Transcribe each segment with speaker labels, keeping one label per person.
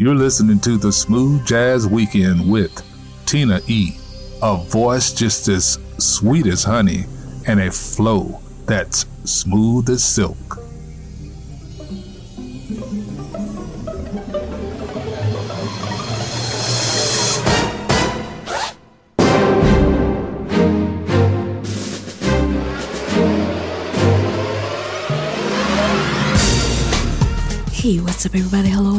Speaker 1: You're listening to the Smooth Jazz Weekend with Tina E. A voice just as sweet as honey and a flow that's smooth as silk.
Speaker 2: Hey, what's up, everybody? Hello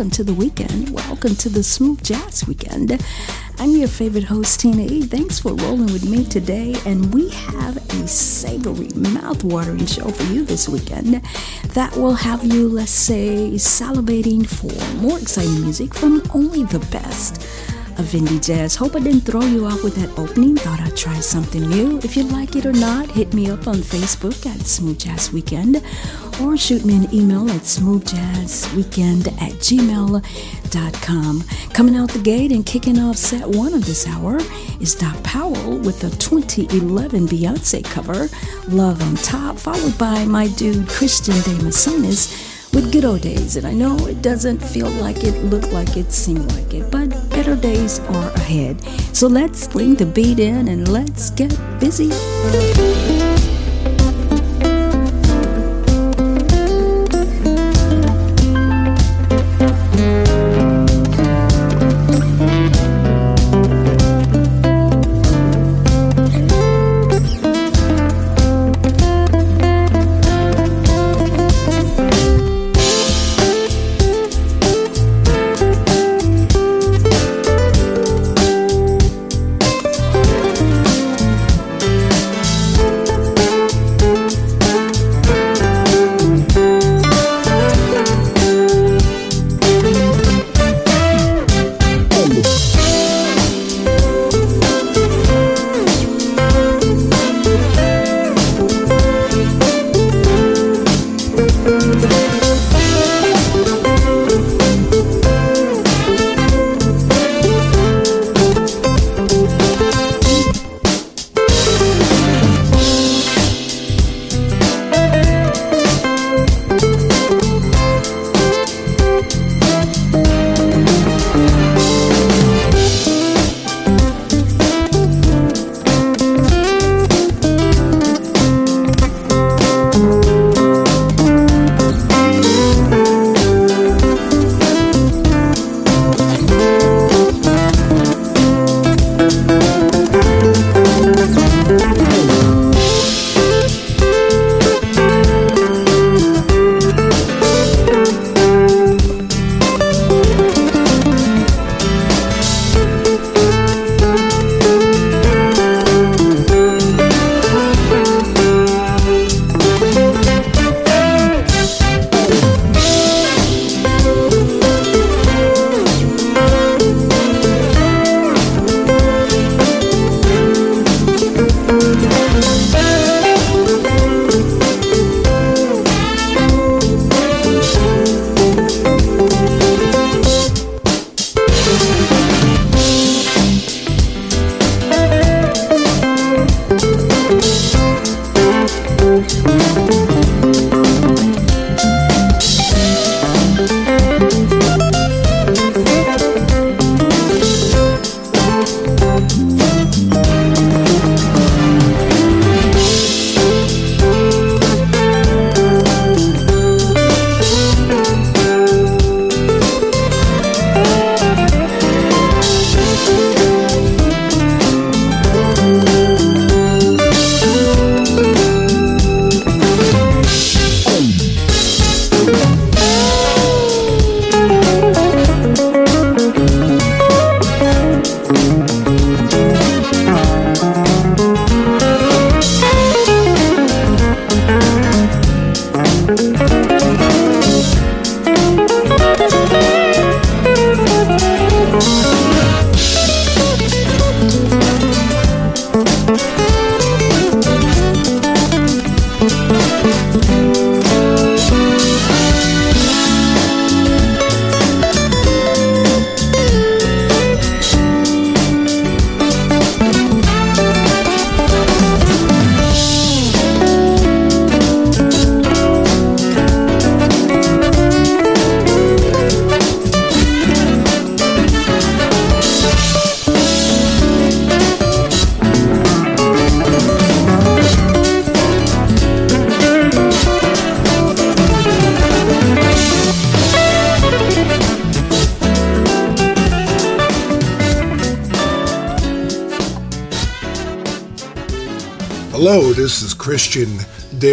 Speaker 2: welcome to the weekend. Welcome to the Smooth Jazz Weekend. I'm your favorite host, Tina E. Thanks for rolling with me today, and we have a savory, mouth-watering show for you this weekend that will have you, let's say, salivating for more exciting music from only the best of indie jazz. Hope I didn't throw you off with that opening. Thought I'd try something new. If you like it or not, hit me up on Facebook at Smooth Jazz Weekend or shoot me an email at smoothjazzweekend at gmail.com. Coming out the gate and kicking off set one of this hour is Doc Powell with the 2011 Beyonce cover, Love on Top, followed by my dude Christian De with good old days. And I know it doesn't feel like it, look like it, seem like it, but better days are ahead. So let's bring the beat in and let's get busy.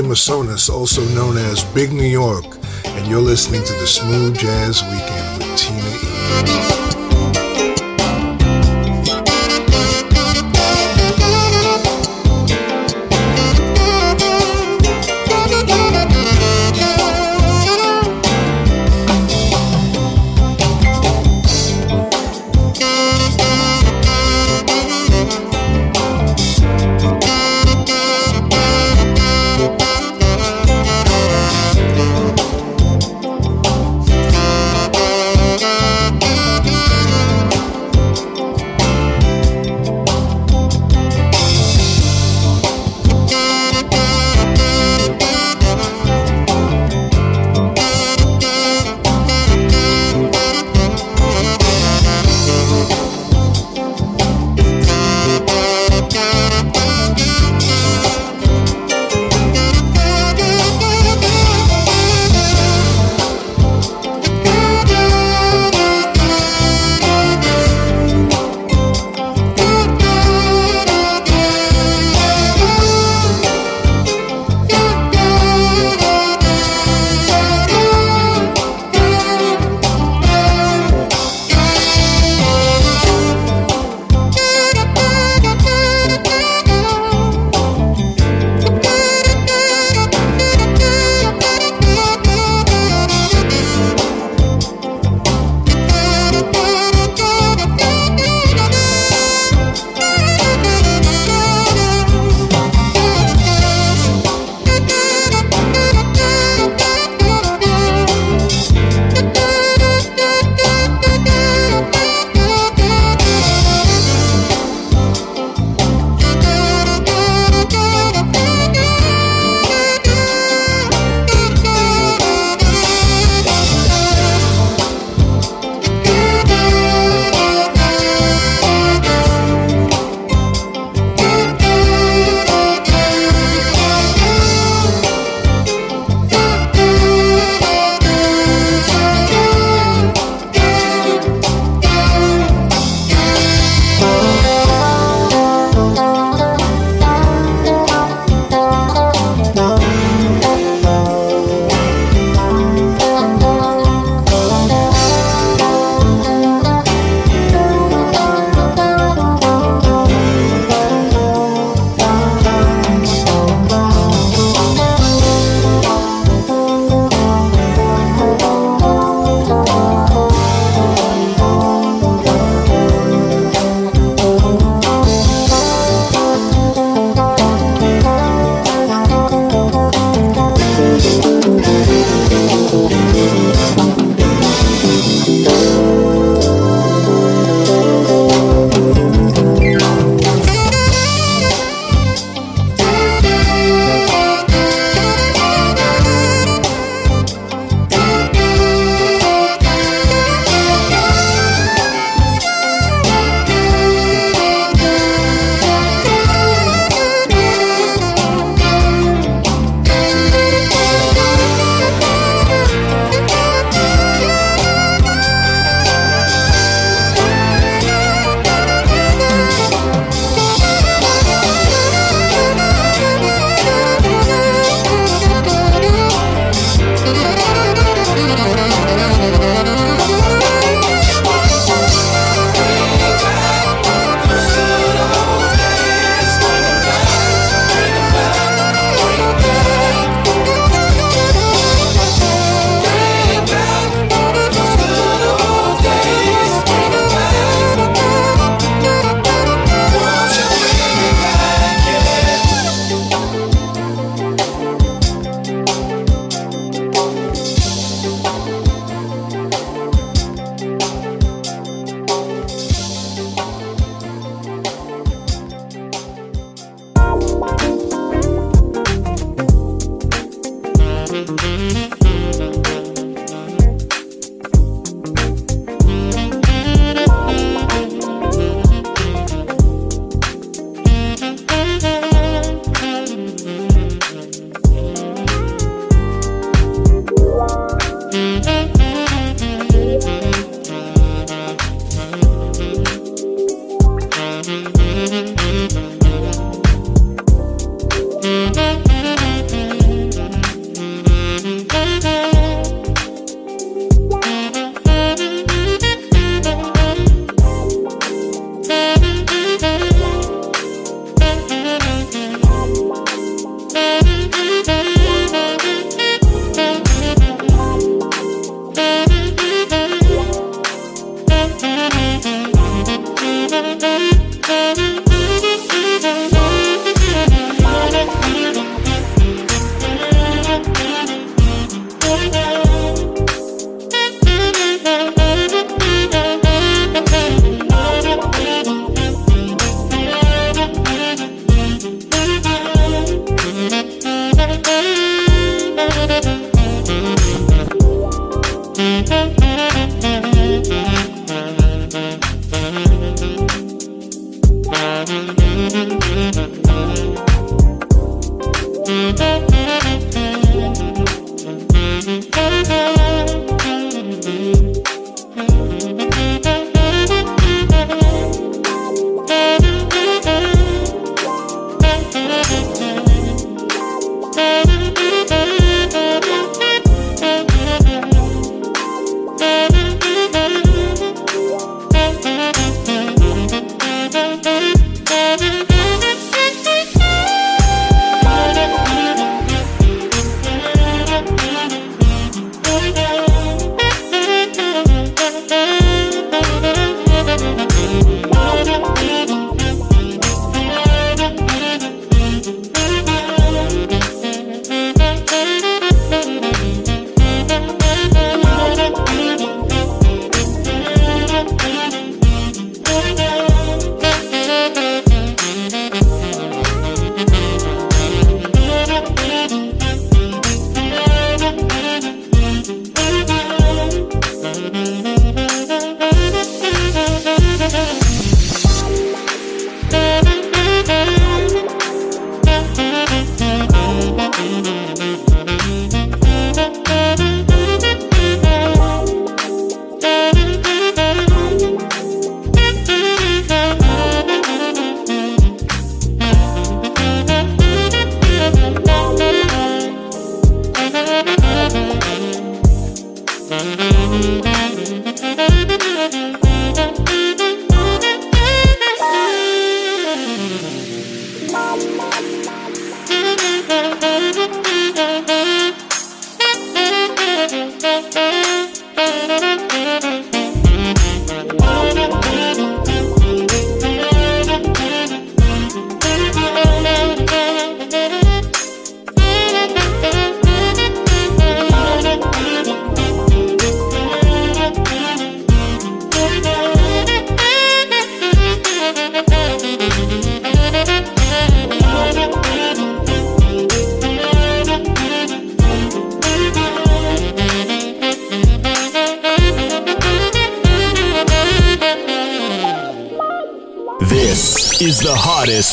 Speaker 3: Mesones, also known as Big New York, and you're listening to the Smooth Jazz Weekend with Tina E.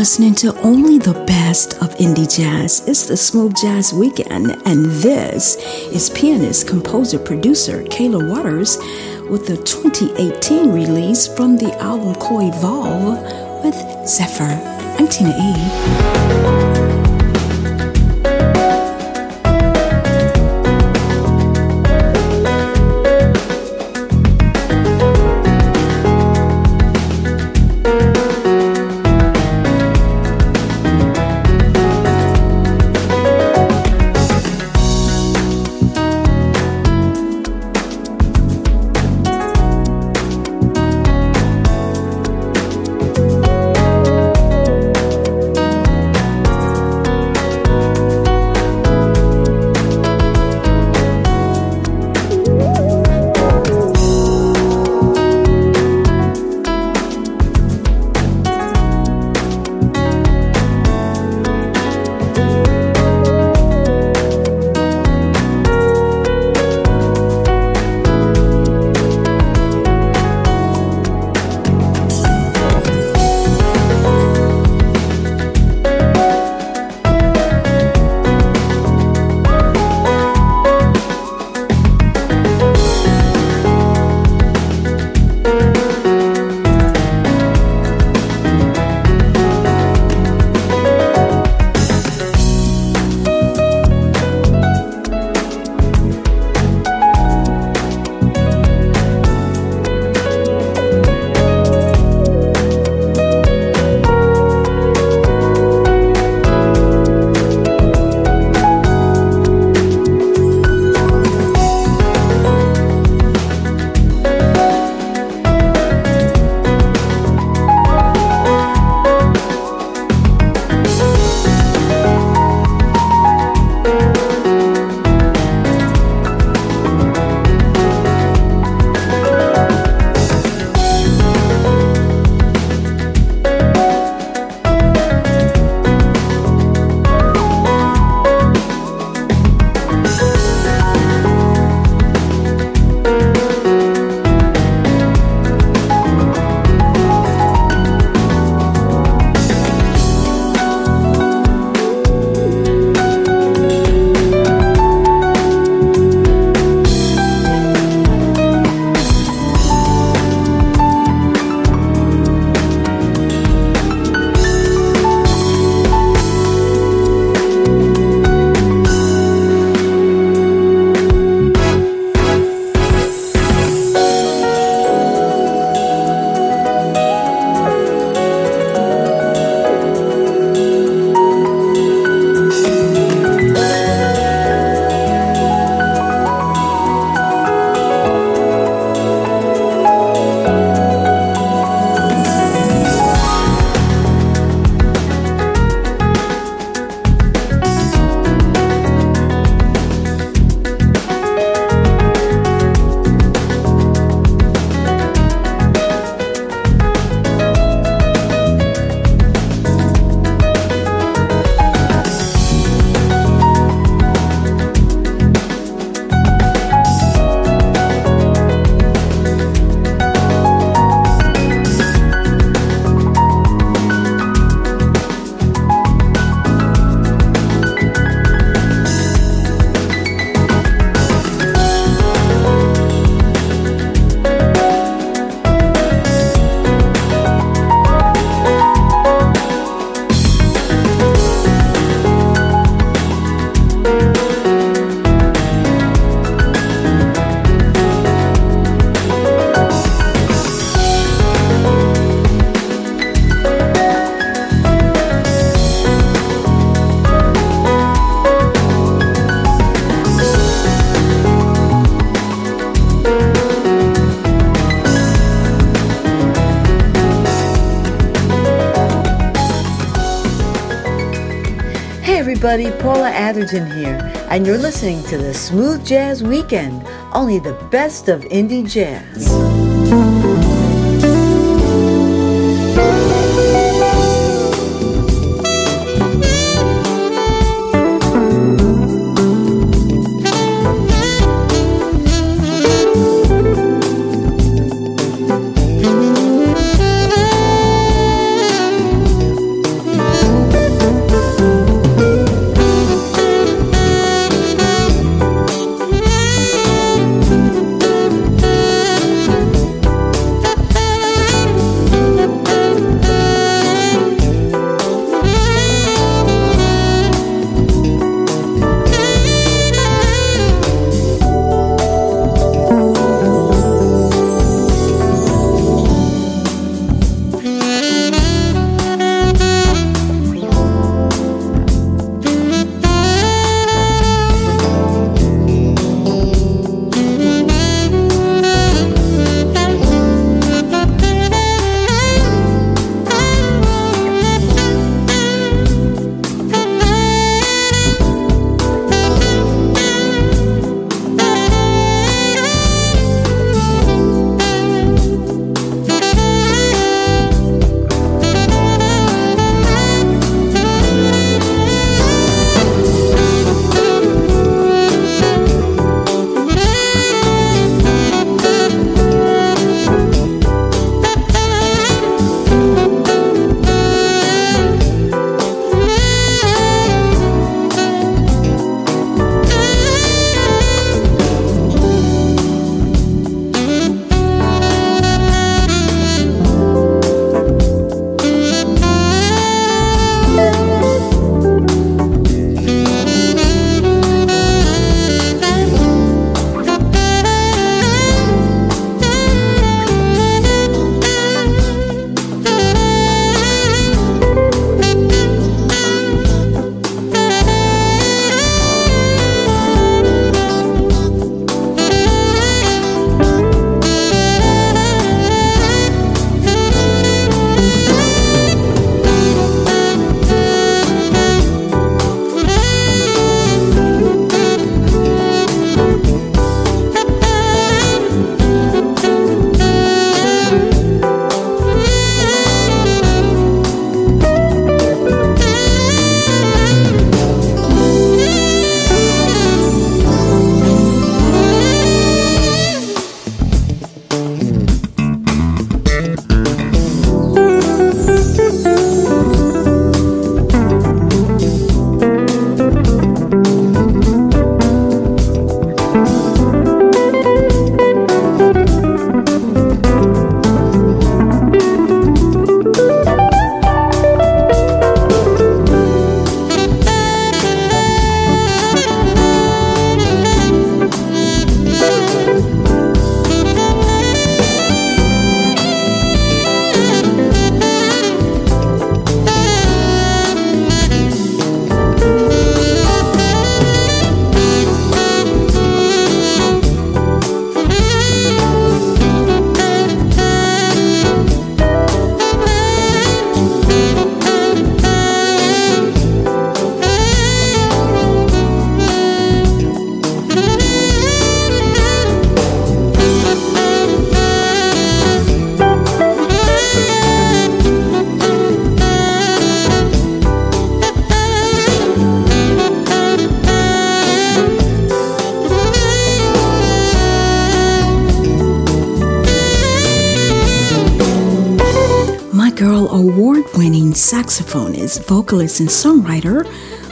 Speaker 2: Listening to only the best of indie jazz. It's the Smooth Jazz Weekend, and this is pianist, composer, producer Kayla Waters with the 2018 release from the album Koi Vol with Zephyr. I'm Tina E.
Speaker 4: everybody, Paula Atherton here, and you're listening to the Smooth Jazz Weekend, only the best of indie jazz.
Speaker 2: Saxophonist, vocalist, and songwriter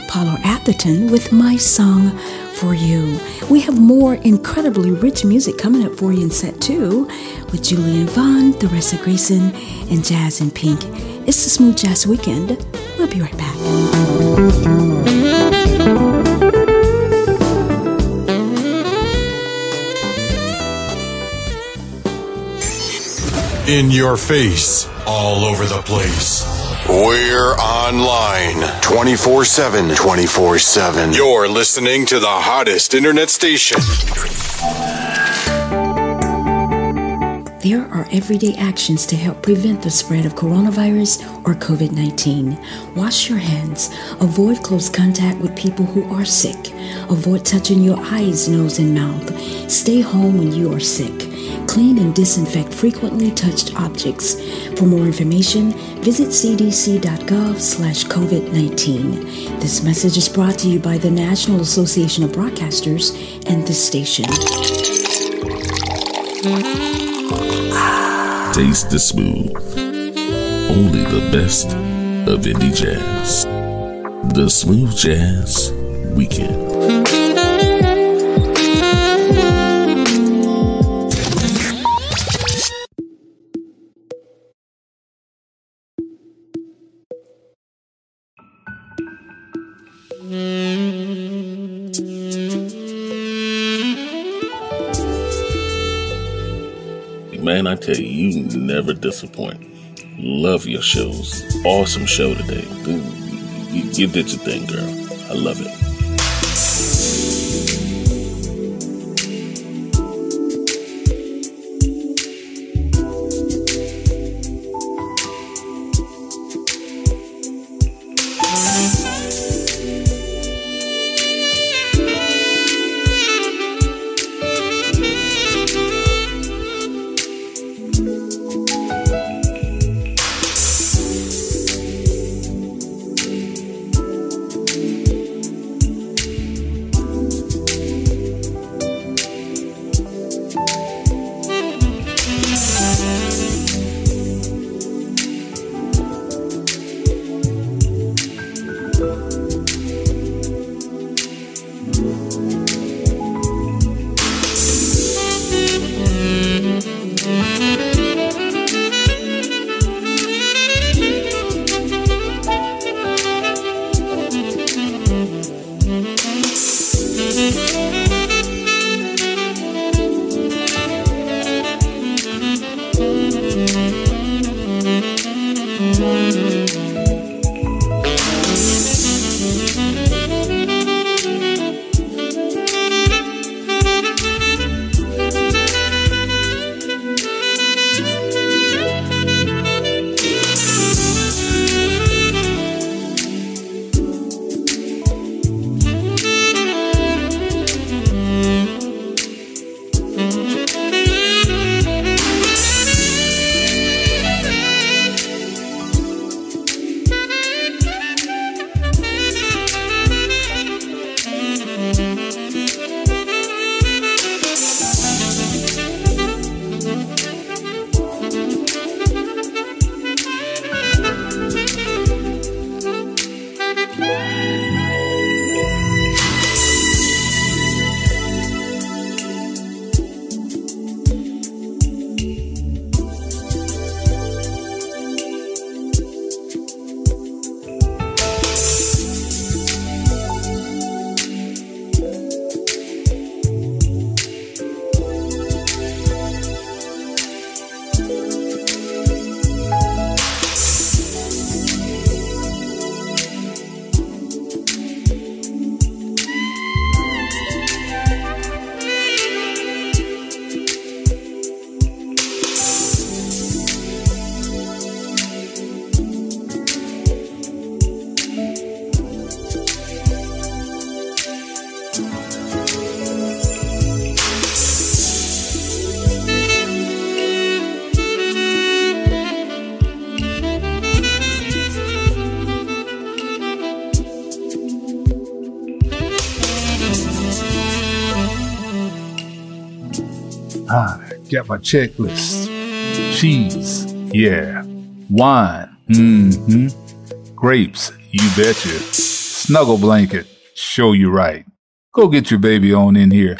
Speaker 2: Paula Atherton with My Song for You. We have more incredibly rich music coming up for you in set two with Julian Vaughn, Teresa Grayson, and Jazz in Pink. It's the Smooth Jazz Weekend. We'll be right back.
Speaker 5: In your face, all over the place.
Speaker 6: We're online 24 7. 24 7.
Speaker 5: You're listening to the hottest internet station.
Speaker 2: There are everyday actions to help prevent the spread of coronavirus or COVID 19. Wash your hands. Avoid close contact with people who are sick. Avoid touching your eyes, nose, and mouth. Stay home when you are sick. Clean and disinfect frequently touched objects. For more information, visit cdc.gov slash COVID-19. This message is brought to you by the National Association of Broadcasters and this station.
Speaker 7: Taste the smooth. Only the best of indie jazz. The Smooth Jazz Weekend. I tell you, you never disappoint. Love your shows. Awesome show today. You, you, did your thing, girl. I love it.
Speaker 1: My checklist. Cheese, yeah. Wine, mm-hmm. Grapes, you betcha. Snuggle blanket, show you right. Go get your baby on in here.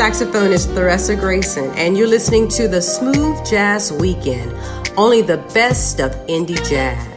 Speaker 8: Saxophonist Teresa Grayson, and you're listening to the Smooth Jazz Weekend, only the best of indie jazz.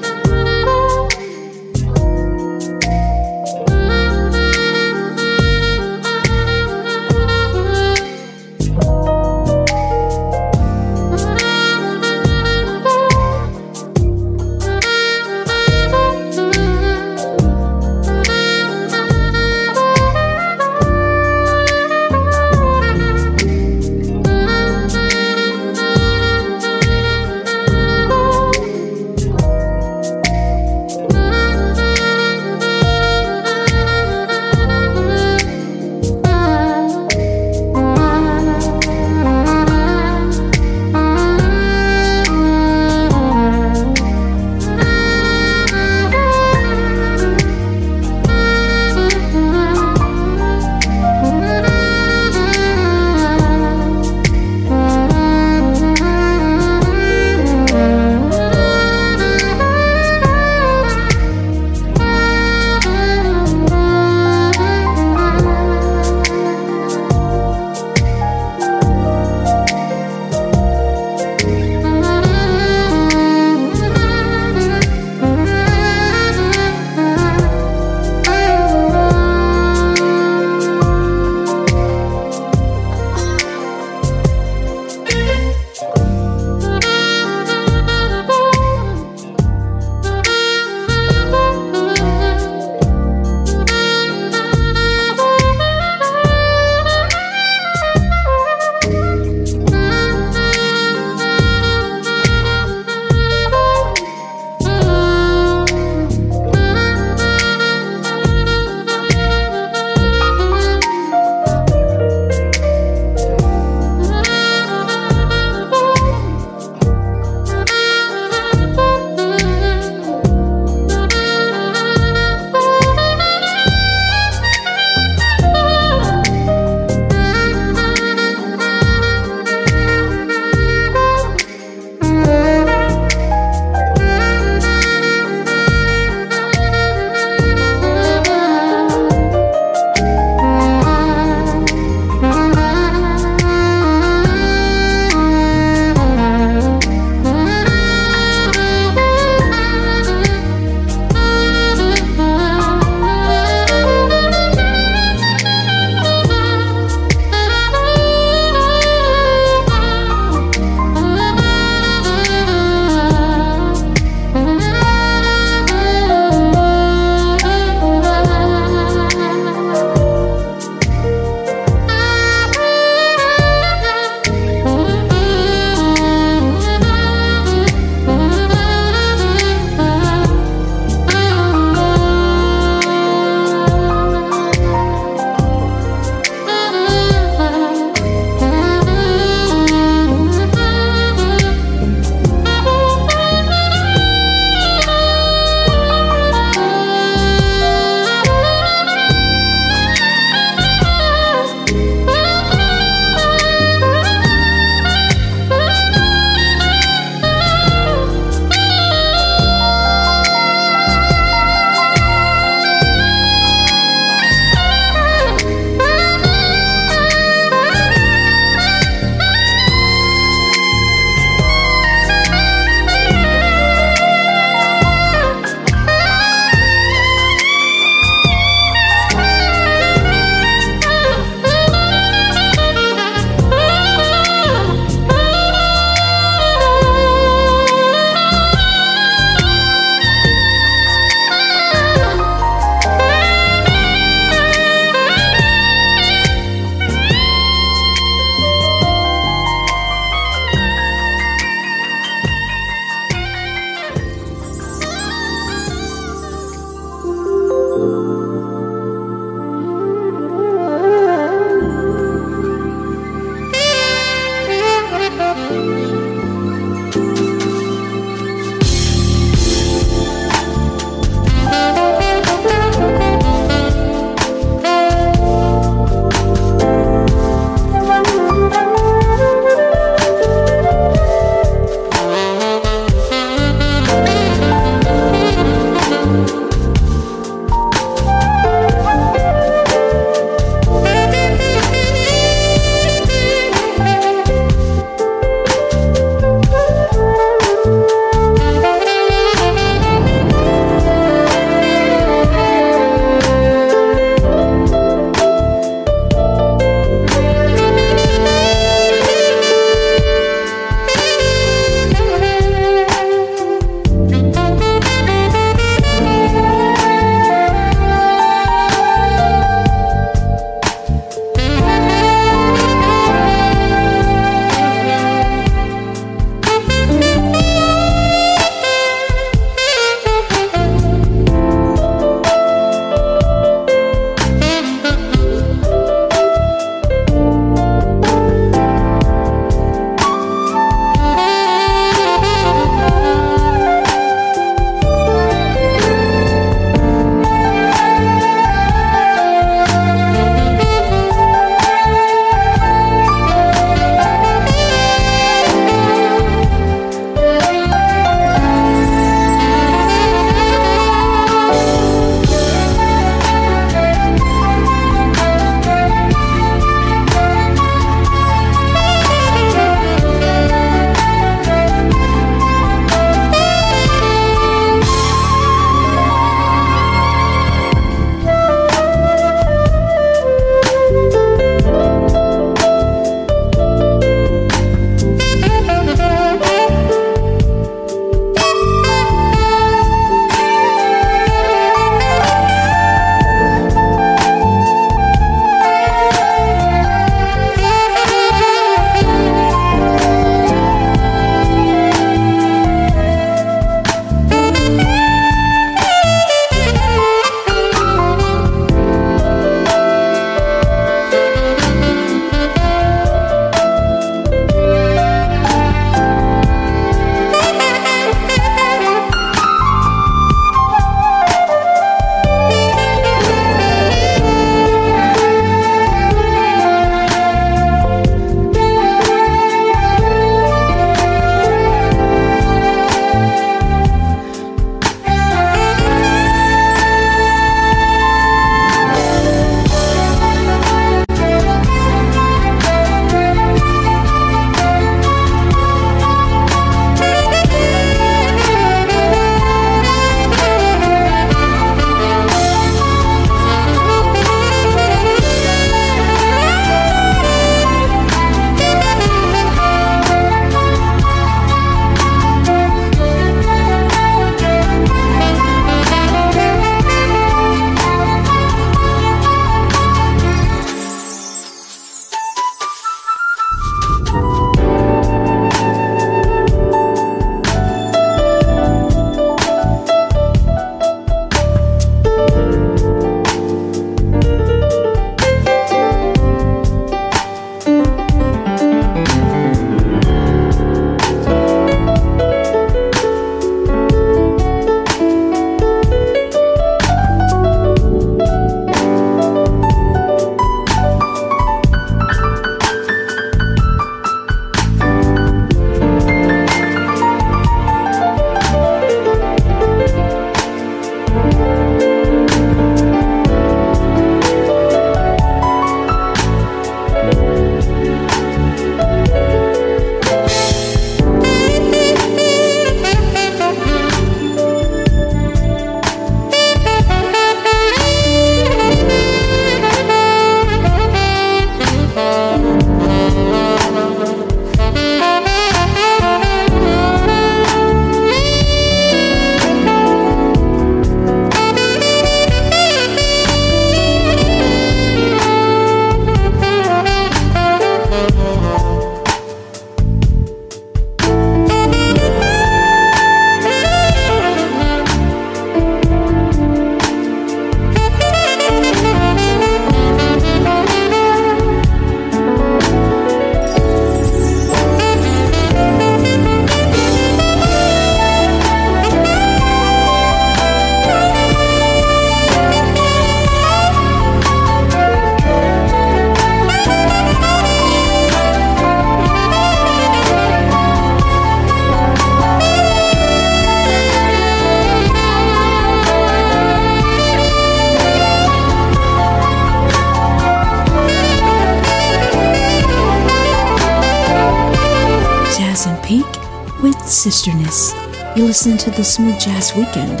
Speaker 2: Listen to the Smooth Jazz Weekend,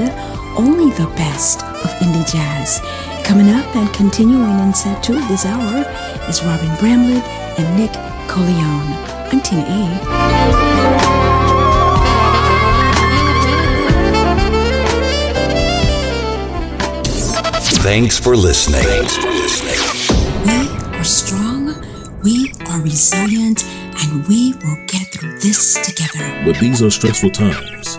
Speaker 2: only the best of indie jazz. Coming up and continuing in set two of this hour is Robin Bramlett and Nick Colionne. I'm Tina E.
Speaker 9: Thanks for listening.
Speaker 2: We are strong, we are resilient, and we will get through this together.
Speaker 7: But these are stressful times,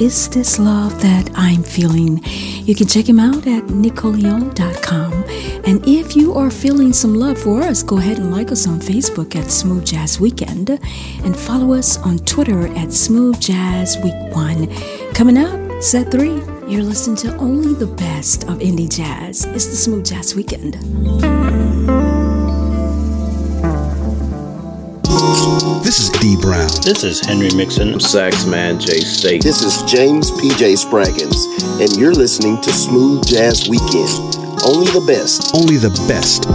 Speaker 2: Is This Love That I'm Feeling? You can check him out at nickcolionne.com. And if you are feeling some love for us, go ahead and like us on Facebook at Smooth Jazz Weekend and follow us on Twitter at Smooth Jazz Week 1. Coming up, set 3. You're listening to only the best of indie jazz. It's the Smooth Jazz Weekend.
Speaker 10: This is D Brown.
Speaker 11: This is Henry Mixon.
Speaker 12: Saxman Jay State.
Speaker 13: This is James PJ Spraggins, and you're listening to Smooth Jazz Weekend. Only the best.
Speaker 10: Only the best.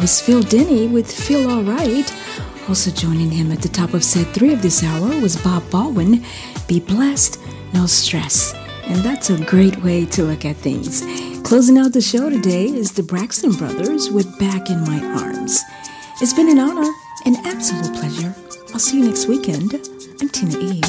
Speaker 2: Was Phil Denny with Feel Alright. Also joining him at the top of set three of this hour was Bob Baldwin, Be Blessed, No Stress. And that's a great way to look at things. Closing out the show today is the Braxton Brothers with Back in My Arms. It's been an honor, an absolute pleasure. I'll see you next weekend. I'm Tina E.